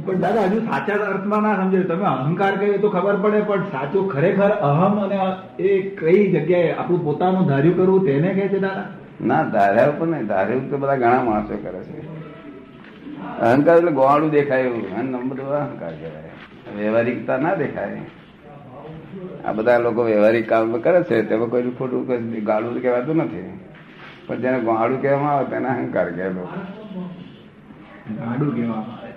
પણ દાદા હજુ સાચા અર્થમાં ના સમજે તમે અહંકાર કહીએ તો ખબર પડે પણ સાચું ખરેખર અહમ અને એ કઈ જગ્યાએ આપણું પોતાનું ધાર્યું કરવું તેને કહે છે દાદા? ના ધાર્યા ઉપર નહીં. ધાર્યું તો બધા ઘણા માણસો કરે છે. અહંકાર એટલે ગોવાળું દેખાય એવું. નંબર અહંકાર કહેવાય. વ્યવહારિકતા ના દેખાય. આ બધા લોકો વ્યવહારિક કામ કરે છે. તેમાં કોઈ ખોટું ગાળું કહેવાતું નથી. પણ જેને ગોવાળું કહેવામાં આવે તેને અહંકાર કહેવાય. ગાડું કહેવામાં આવે.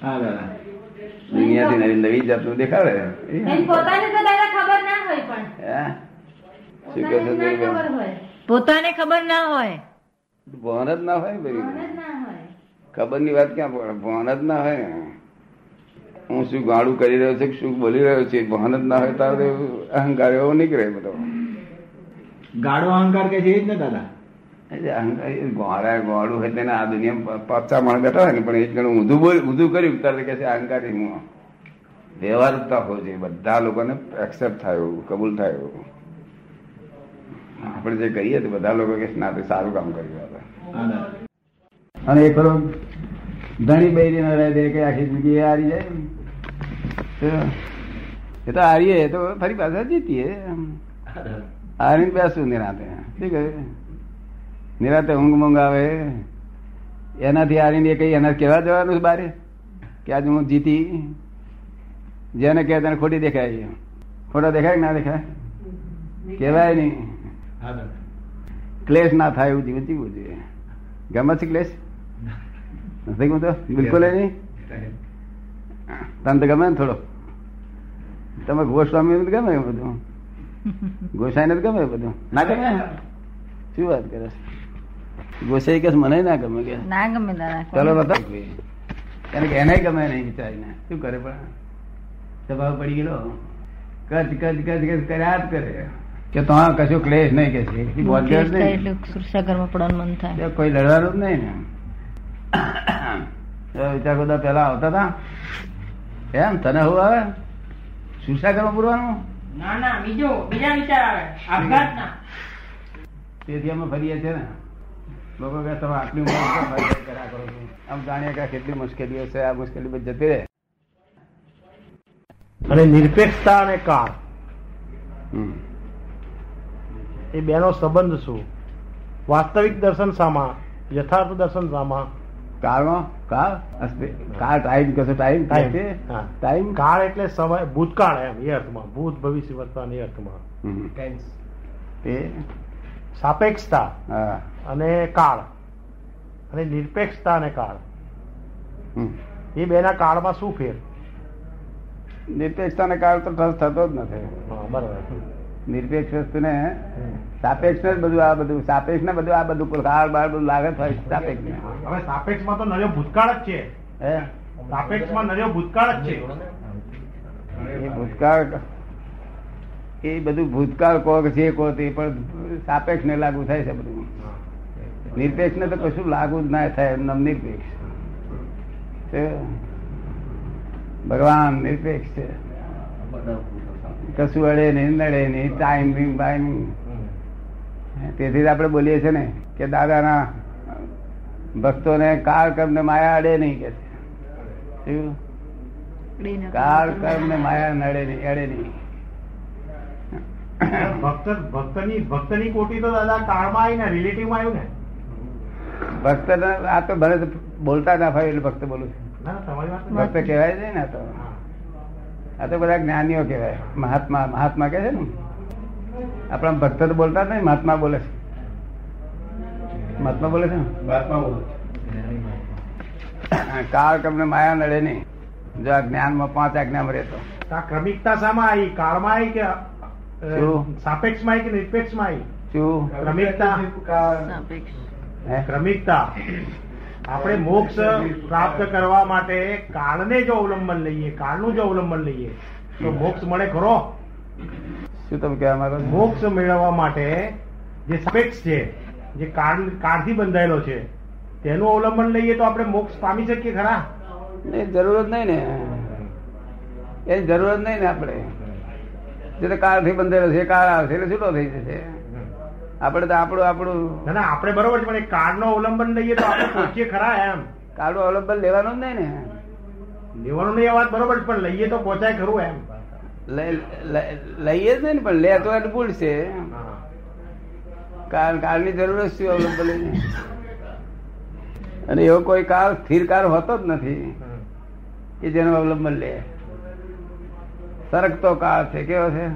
હા દાદા. દુનિયાથી નવી નવી જાતનું દેખાડે. પોતાને તો દાદા ખબર ના હોય પણ. હે? શું કહે છે પોતાને ખબર દેવીબેન? હોય. પોતાને ખબર ના હોય. ભાન જ ના હોય ખબર જ ના વાત ક્યાં પડે ભાન જ ના હોય. હું શું ગાળું કરી રહ્યો છું શું બોલી રહ્યો છું ભાન જ ના હોય તારે અહંકાર એવો નીકળે બધો. ગાડો અહંકાર કે છે એ જ ને દાદા? ગોળા ગોળું હોય તેને આ દુનિયામાં પાછા માણસ બેઠા હોય ને પણ એક ગણું ઊંધું બોલ ઊંધું કર્યું ત્યારે કે છે અહંકારી હું વ્યવહારતા હોય છે બધા લોકોને એક્સેપ્ટ થાય એવું કબૂલ થાય એવું. આપણે જે કહીએ તો બધા લોકો કે ના સારું કામ કર્યું આપણે અને એ ખરો ધણી બૈરી ના રહે કે આખી જિંદગી એ હારી જાય એ તો હારીએ તો ફરી પાછા જીતીએ હારીને બેસું નિરાતે શું કહ્યું નિરાતે ઊંઘ મૂંઘ આવે એનાથી આવીને કઈ એના કેવા જવાનું બારે? કે આજે હું જીતી. જેને કહે તેને ખોટી દેખાય ખોટા દેખાય કે ના દેખાય? કહેવાય નહીં. ક્લેશ ના થાય એવું જીવન જીવવું જોઈએ. ગમે છે ક્લેશ? નથી ગમતો? બિલકુલ નહીં? તને તો ગમે ને થોડો. તમે ગોસ્વામી ગમે બધું. ગોસાઈ ને ગમે બધું. ના ગમે? શું વાત કરે છે? ગોસાઈ કે મને ના ગમે કે. ના ગમે ચલો બતાવ. કારણ કે એને ગમે નહીં વિચારીને શું કરે પણ? સ્વભાવ પડી ગયેલો? કચ કચ કચ કચ કર્યા જ કરે. કે તો હા કશું ક્લેશ નહીં કે છે. એટલી સુરસાગરમાં પડવાનું મન થાય. કોઈ લડવાનું જ નહીં ને. વિચાર બધા પેલા આવતા હતા. એમ તને હું આવે? સુસાગરમાં પૂરવાનું? ના ના બીજો બીજા વિચાર આવે. આપઘાતના. તેથી અમે ફરીએ છીએ ને. લોકો કે તમે આટલી ઉંમર કર્યા કરો છો? આમ જાણીએ કે કેટલી મુશ્કેલીઓ છે આ મુશ્કેલી બધી જતી રહે. અને નિરપેક્ષતા અને કાળ. એ બેનો સંબંધ શું? વાસ્તવિક દર્શન સામા યથાર્થ દર્શન સામા કાળમાં કાળ કાળ ટાઈમ કશો ટાઈમ ટાઈમ. હા. ટાઈમ કાળ એટલે સમય ભૂતકાળ એમ એ અર્થમાં ભૂત ભવિષ્ય વર્તમાન એ અર્થમાં. હમ. સાપેક્ષતા હા. અને કાળ. અને નિરપેક્ષતા અને કાળ. હમ. એ બેના કાળમાં શું ફેર? નિરપેક્ષતાને કાળ તો ઠસ થતો જ નથી. બરાબર. નિરપેક્ષ વસ્તુને સાપેક્ષ ને બધું આ બધું સાપેક્ષ ને બધું આ બધું કાળ બાળ બધું લાગે થાય સાપેક્ષ ને. હવે સાપેક્ષમાં તો નર્યો ભૂતકાળ જ છે. હે? સાપેક્ષમાં નર્યો ભૂતકાળ જ છે. એ ભૂતકાળ એ બધું ભૂતકાળ કહો કે જે કહો તે પણ સાપેક્ષ ને લાગુ થાય છે બધું. નિરપેક્ષ ને તો કશું લાગુ જ ના થાય એમ નામ નિરપેક્ષ. છે. ભગવાન નિરપેક્ષ છે. કશું અડે નહીં નડે નહીં ટાઈમ નહીં તેથી જ આપણે બોલીએ છીએ ને કે દાદાના ભક્તોને કાળ કર્મ ને માયા અડે નહીં કે? કાળ કર્મ ને. માયા નડે નહીં અડે નહીં. ભક્ત ભક્તની ભક્તની કોટી તો દાદા કાળમાં આવી ને રિલેટિવમાં આવ્યું ને ભક્ત આ તો ભલે બોલતા ના હોય એટલે ભક્ત બોલું છું. ભક્ત કહેવાય છે ને તો. આ તો બધા જ્ઞાનીઓ કહેવાય. મહાત્મા મહાત્મા કહે છે ને. આપણા ભક્ત તો બોલતા જ નહીં મહાત્મા બોલે છે. મહાત્મા બોલે છે ને? કાળ તમને માયા નડે નહીં. જો આ જ્ઞાનમાં પાંચ આજ્ઞામાં રહેતો. આ ક્રમિકતા શામાં આવી? કાળમાં આવી કે? સાપેક્ષમાં માય કે નિરપેક્ષમાં શું ક્રમિકતા. ક્રમિકતા. આપણે મોક્ષ પ્રાપ્ત કરવા માટે કાળને જો અવલંબન લઈએ કાળનું જો અવલંબન લઈએ તો મોક્ષ મળે ખરો. શું તમે કહેવા માંગો મોક્ષ મેળવવા માટે જે સાપેક્ષ છે જે કાળ કાળથી બંધાયેલો છે તેનું અવલંબન લઈએ તો આપણે મોક્ષ પામી શકીએ ખરા? એ જરૂર જ નહીં ને. એ જરૂર જ નહીં ને આપણે. જે તો કાળથી બંધેલો છે કાળ આવશે એટલે છૂટો થઈ જશે. આપણે તો આપણું આપણું. ના ના આપણે બરોબર છે પણ એ કાળનો અવલંબન લઈએ તો આપણે પહોંચીએ ખરા એમ. કાળનું અવલંબન લેવાનું જ નહીં ને. લેવાનું નહીં વાત બરોબર છે, પણ લઈએ તો પહોંચાય ખરું એમ. લઈ- લઈ- લઈએ જ નહીં ને પણ લે તો એને ભૂલ છે. કાળ કાળની જરૂર જ શું અવલંબન લઈને? અને એવો કોઈ કાળ સ્થિર કાળ હોતો જ નથી કે જેનું અવલંબન લે. સરકતો કાળ છે કેવો છે?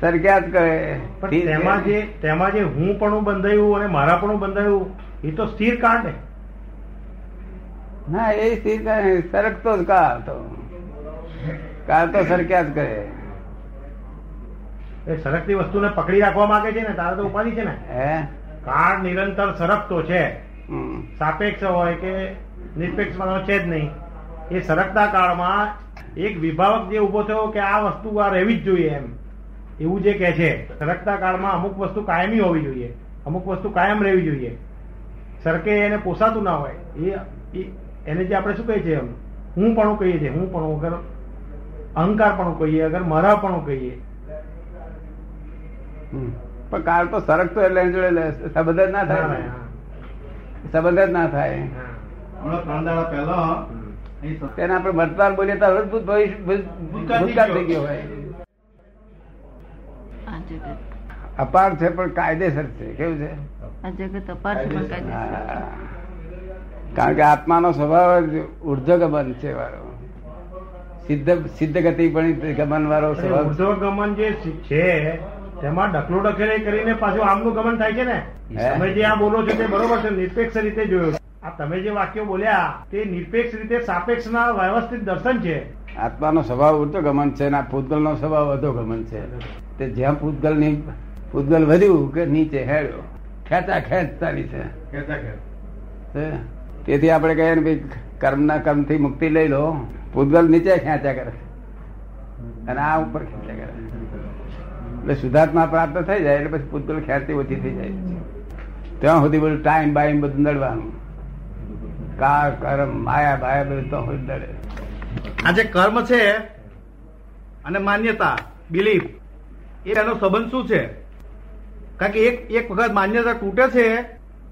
સરક્યા જ કરે તેમાં જે તેમાં જે હું પણ બંધાયું અને મારા પણ બંધાયું એ તો સ્થિર કાળ ને ના એ સ્થિર કાળ સરકતો જ કાળ તો. કાળ તો સરક્યા જ કરે એ સરકતી વસ્તુને પકડી રાખવા માંગે છે ને તારે તો ઉપાધિ છે ને. હે? કાળ નિરંતર સરકતો છે. સાપેક્ષ હોય કે નિરપેક્ષ છે જ નહીં. એ સરકતા કાળમાં એક વિભાવક જે ઊભો થયો કે આ વસ્તુ આ રહેવી જ જોઈએ એમ. એવું જે કે છે સરકતા કાળમાં અમુક વસ્તુ કાયમી હોવી જોઈએ અમુક વસ્તુ કાયમ રહેવી જોઈએ. સરકે એને પોસાતું ના હોય એ એને જે આપણે શું કહીએ છીએ એમ? હું પણ કહીએ છીએ હું પણ અગર અહંકાર પણ કહીએ અગર મારા પણ કહીએ. હમ. પણ કાળ તો સરકતો એટલે એની જોડે સંબંધ જ ના થાય સંબંધ જ ના થાય. હમણાં ત્રણ દાડા પહેલા તેને આપણે વર્તમાન બોલીએ તો ભવિષ્ય- ભૂતકાળ થઈ ગયો. હોય. અપાર છે પણ કાયદેસર છે. કેવું છે? આ જગત અપાર છે પણ કાયદેસર હા. કારણ કે આત્માનો સ્વભાવ જ ઉર્ધ્વગમન છે વાળો સિદ્ધ સિદ્ધ ગતિ પણ ગમન વાળો સ્વભાવ ઉર્ધ્વ ગમન જે છે તેમાં ડખલો ડખેલી કરીને પાછું આમનું ગમન થાય છે ને? તમે જે આ બોલો છો તે બરોબર છે નિરપેક્ષ રીતે જોયું આ તમે જે વાક્યો બોલ્યા તે નિરપેક્ષ રીતે સાપેક્ષના વ્યવસ્થિત દર્શન છે. આત્માનો સ્વભાવ ઉર્ધ્વગમન છે અને આ પૂતગલનો સ્વભાવ ગમન છે. તે જ્યાં પૂતગલની પૂતગલ વધ્યું કે નીચે હેડ્યો ખેંચા ખેંચ ચાલી છે. કહેતા કે હે? તેથી આપણે કહીએ ને ભાઈ કર્મના કર્મથી મુક્તિ લઈ લો. ભૂતગલ નીચે ખેંચ્યા કરે અને આ ઉપર ખેંચ્યા કરે એટલે સુધાર્થમાં પ્રાપ્ત થઈ જાય એટલે પછી પૂતગલ ખેંચતી ઓછી થઈ જાય. ત્યાં સુધી બધું ટાઈમ બાઈમ બધું નડવાનું. કાળ કર્મ, માયા બાયા બધું તો હોય નડે આ જે કર્મ છે અને માન્યતા બિલીફ એ એનો સંબંધ શું છે? કારણ કે એક એક વખત માન્યતા તૂટે છે,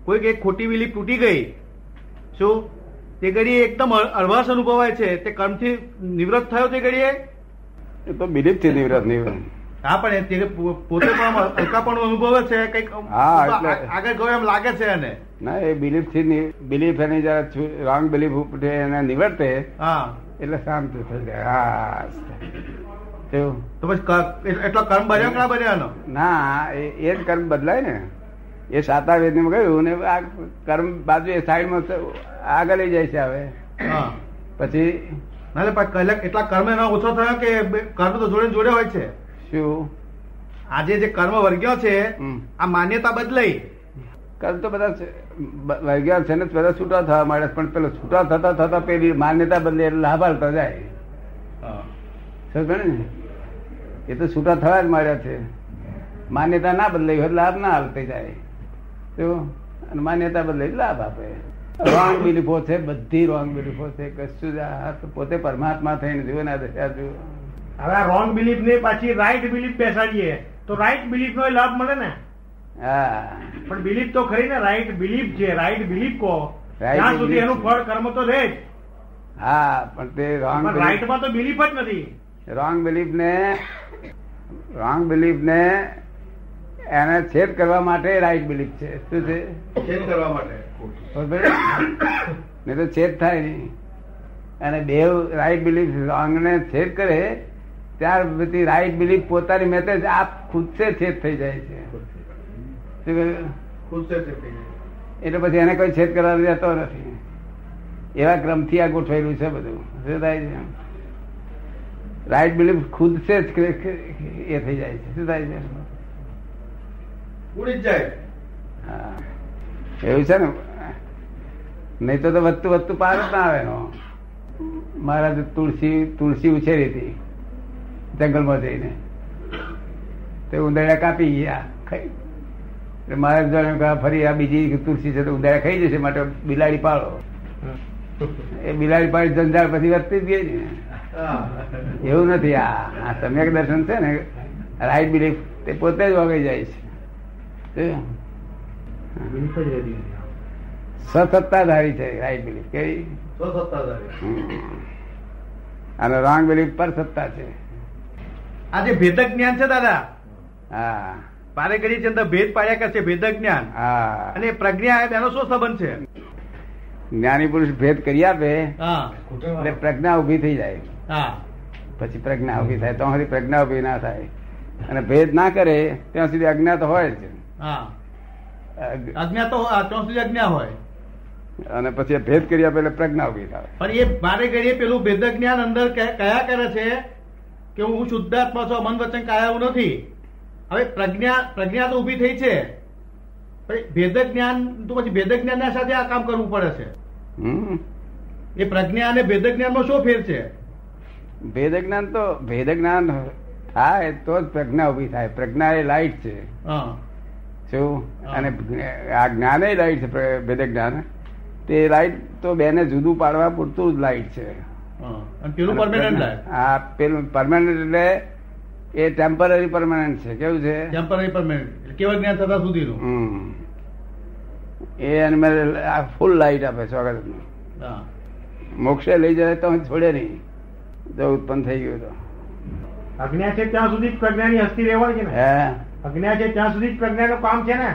કોઈક એક ખોટી બિલીફ તૂટી ગઈ. શું? તે ઘડીએ એકદમ અળવાશ અનુભવાય છે. તે કર્મથી નિવૃત્ત થયો તે ઘડીએ? એ તો બિલીફથી નિવૃત્ત નહીં હા પણ તે પોતે પણ હલકાપણું અનુભવે છે કંઈક હા, એટલે- આગળ ગયો એમ લાગે છે એને. ના એ બિલીફથી બિલીફ એની જરા રોંગ બિલીફ ઉપર એને નિવર્તે હા. એટલે શાંત થઈ જાય. હા તો પછી એટલો કર્મ બન્યો કે ના બન્યો ના એ જ કર્મ બદલાય ને. એ સાતા વેદની ગયું ને આ કર્મ બાજુ એ સાઈડમાં આગળ લઈ જાય છે હવે. હા. પછી ના એટલે કર્મ એનો ઓછો થયો કે કર્મ તો જોડે જોડે હોય છે. શું? આજે જે કર્મ વર્ગ્યો છે આ માન્યતા બદલાઈ. કર્મ તો બધા વર્ગ્યા છે ને બધા છૂટા થવા માંડે. પણ પેલો છૂટા થતા થતા પેલી માન્યતા બદલે એટલે લાભ આવતા જાય. સમજ ને? એ તો છૂટા થવા જ માંડ્યા છે. માન્યતા ના બદલાઈ હોય લાભ ના આવતી જાય. તો અને માન્યતા બદલાઈ લાભ આપે. રોંગ બિલીફો છે બધી રોંગ બિલીફો છે કશું જ આ પોતે પરમાત્મા થઈને જીવન આ દશા જુઓ. હવે આ રોંગ બિલીફ ને પાછી રાઈટ બિલીફ બેસાડીએ. તો રાઈટ બિલીફ નો લાભ મળે ને? હા. પણ બિલીફ તો ખરી ને રાઈટ બિલીફ છે રાઈટ બિલીફ કહો. Right ત્યાં સુધી એનું ફળ કર્મ તો રહે જ. હા પણ તે રોંગ પણ રાઈટમાં તો બિલીફ જ નથી. રોંગ બિલીફ ને રોંગ બિલીફ ને એને છેદ કરવા માટે રાઈટ બિલીફ છે. શું છે? છેદ કરવા માટે. નહીં તો છેદ થાય નહીં. અને બે રાઈટ બિલીફ રોંગ ને છેદ કરે ત્યાર પછી રાઈટ બિલીફ પોતાની મેતે જ આપ ખુદસે છેદ થઈ જાય છે. એટલે પછી એને કોઈ છેદ કરવા જતો નથી. એવા ક્રમથી આ ગોઠવેલું છે બધું. શું થાય છે? રાઈટ બિલીફ ખુદ છે જ એ થઈ જાય છે. શું થાય છે? ઉડી જ જાય. હા. એવું છે ને? નહીં તો તો વધતું વધતું પાર જ ના આવે. એનો મહારાજ તુલસી તુલસી ઉછેરી હતી. જંગલમાં જઈને. તે ઉંદરડા કાપી ગયા ખાઈ. એટલે મહારાજ કે ફરી આ બીજી તુલસી છે તો ઉંદરડા ખાઈ જશે માટે બિલાડી પાડો. એ બિલાડી પાડી જંજાળ પછી વધતી જ ગઈ ને. એવું નથી આ આ સમ્યક દર્શન છે ને રાઈટ બિલીફ તે પોતે જ વગાઈ જાય છે. સસત્તાધારી છે રાઈટ બિલીફ. કેવી? સ્વસત્તાધારી. હમ. અને રોંગ બિલીફ પર સત્તા છે. આ જે ભેદક જ્ઞાન છે દાદા હા. પારે ઘડી ભેદ પાડ્યા કરશે ભેદક જ્ઞાન. હા. અને પ્રજ્ઞા એનો શું સંબંધ છે? જ્ઞાની પુરુષ ભેદ કરી આપે એટલે પ્રજ્ઞા ઊભી થઈ જાય. પછી પ્રજ્ઞા ઊભી થાય તો સુધી પ્રજ્ઞા ઊભી ના થાય. અને ભેદ ના કરે ત્યાં સુધી અજ્ઞાત હોય જ. હા. અજ્ઞા તો આ ત્યાં સુધી અજ્ઞા હોય. અને પછી ભેદ કરી આપે એટલે પ્રજ્ઞા ઊભી થાય. પણ એ મારે ઘડીએ પેલું ભેદક જ્ઞાન અંદર કયા કરે છે? કે હું શુદ્ધાત્મા છું મન વચન કાયાવું નથી. હવે પ્રજ્ઞા પ્રજ્ઞા તો ઊભી થઈ છે. ભેદ જ્ઞાન તો પછી ભેદક જ્ઞાનના સાથે આ કામ કરવું પડે છે. હમ. એ પ્રજ્ઞા અને ભેદ જ્ઞાનમાં શું ફેર છે? ભેદ જ્ઞાન તો ભેદ જ્ઞાન થાય તો જ પ્રજ્ઞા ઊભી થાય. પ્રજ્ઞા એ લાઈટ છે. શું? અને આ જ્ઞાન એ લાઈટ છે ભેદ જ્ઞાન. તે લાઈટ તો બેને જુદું પાડવા પૂરતું જ લાઈટ છે. અને પેલું પરમેનન્ટ હા પેલું પરમાનન્ટ એટલે એ ટેમ્પરરી પરમાનન્ટ છે. કેવું છે? ટેમ્પરરી પરમાનન્ટ કેવળ જ્ઞાન થતા સુધીનું. એ એનિમલ ફૂલ લાઈટ આપે સ્વાગત મોક્ષે લઈ જાય તો છોડે નહીં. જો ઉત્પન્ન થઈ ગયું તો. અજ્ઞા છે ત્યાં સુધી પ્રજ્ઞાની હસ્તી રહેવાની છે ને? હે? અજ્ઞા છે ત્યાં સુધી જ પ્રજ્ઞાનું કામ છે ને?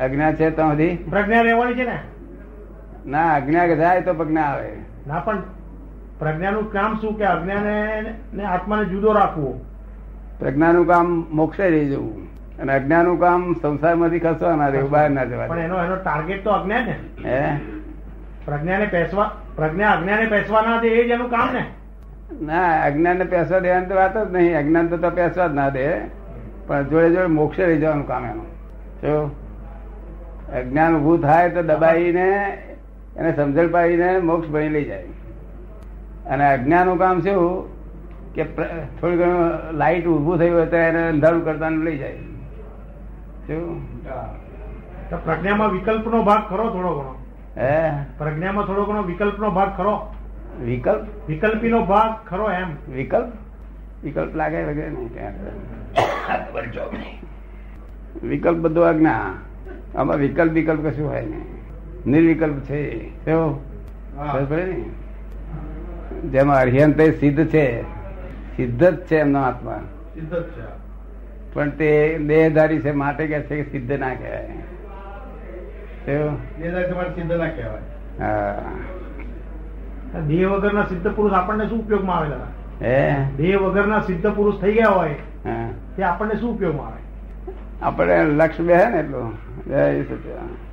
અજ્ઞા છે ત્યાં સુધી? પ્રજ્ઞા રહેવાની છે ને? ના અજ્ઞા જાય તો પ્રજ્ઞા આવે. ના પણ પ્રજ્ઞાનું કામ શું કે અજ્ઞાને ને આત્માને જુદો રાખવો? પ્રજ્ઞાનું કામ મોક્ષે રહી જવું. અને અજ્ઞાનું કામ સંસારમાંથી ખસવા ના દેવું બહાર ના જવા પણ એનો એનો ટાર્ગેટ તો અજ્ઞાન ને હે? પ્રજ્ઞાને પેસવા પ્રજ્ઞા અજ્ઞાને પેસવાના દે એ જ એનું કામ ને? ના અજ્ઞાન ને પેસવા દેવાની તો વાત જ નહીં. અજ્ઞાન તો તો પેસવા જ ના દે. પણ જોડે જોડે મોક્ષે રહી જવાનું કામ એનું. જો અજ્ઞાન ઉભું થાય તો દબાઈને એને સમજણ પાડીને મોક્ષ ભણી લઈ જાય. અને અજ્ઞાનનું કામ શું કે થોડી ઘણું લાઈટ ઊભું થયું હોય તો એને અંધારું કરતા લઈ જાય. શું? તો પ્રજ્ઞામાં વિકલ્પનો ભાગ ખરો થોડો ઘણો. હે? પ્રજ્ઞામાં થોડો ઘણો વિકલ્પનો ભાગ ખરો. વિકલ્પ? વિકલ્પીનો ભાગ ખરો એમ. વિકલ્પ? વિકલ્પ લાગે વગેરે નહીં. વિકલ્પ બધો આજ્ઞા આમાં વિકલ્પ વિકલ્પ કશું હોય નહીં. નિર્વિકલ્પ છે. કેવું ખબર પડે ને? જેમાં અર્હંત સિદ્ધ છે. સિદ્ધ જ છે એમનો આત્મા. સિદ્ધ જ છે. પણ તે દેહધારી છે માટે કે છે કે સિદ્ધ ના કહેવાય. હા. દેહ વગરના સિદ્ધ પુરુષ આપણને શું ઉપયોગમાં આવેલા હે? દેહ વગરના સિદ્ધ પુરુષ થઈ ગયા હોય તે આપણને શું ઉપયોગમાં આવે? આપણે લક્ષ્ય બે ને એટલું. જય સચિદાનંદ.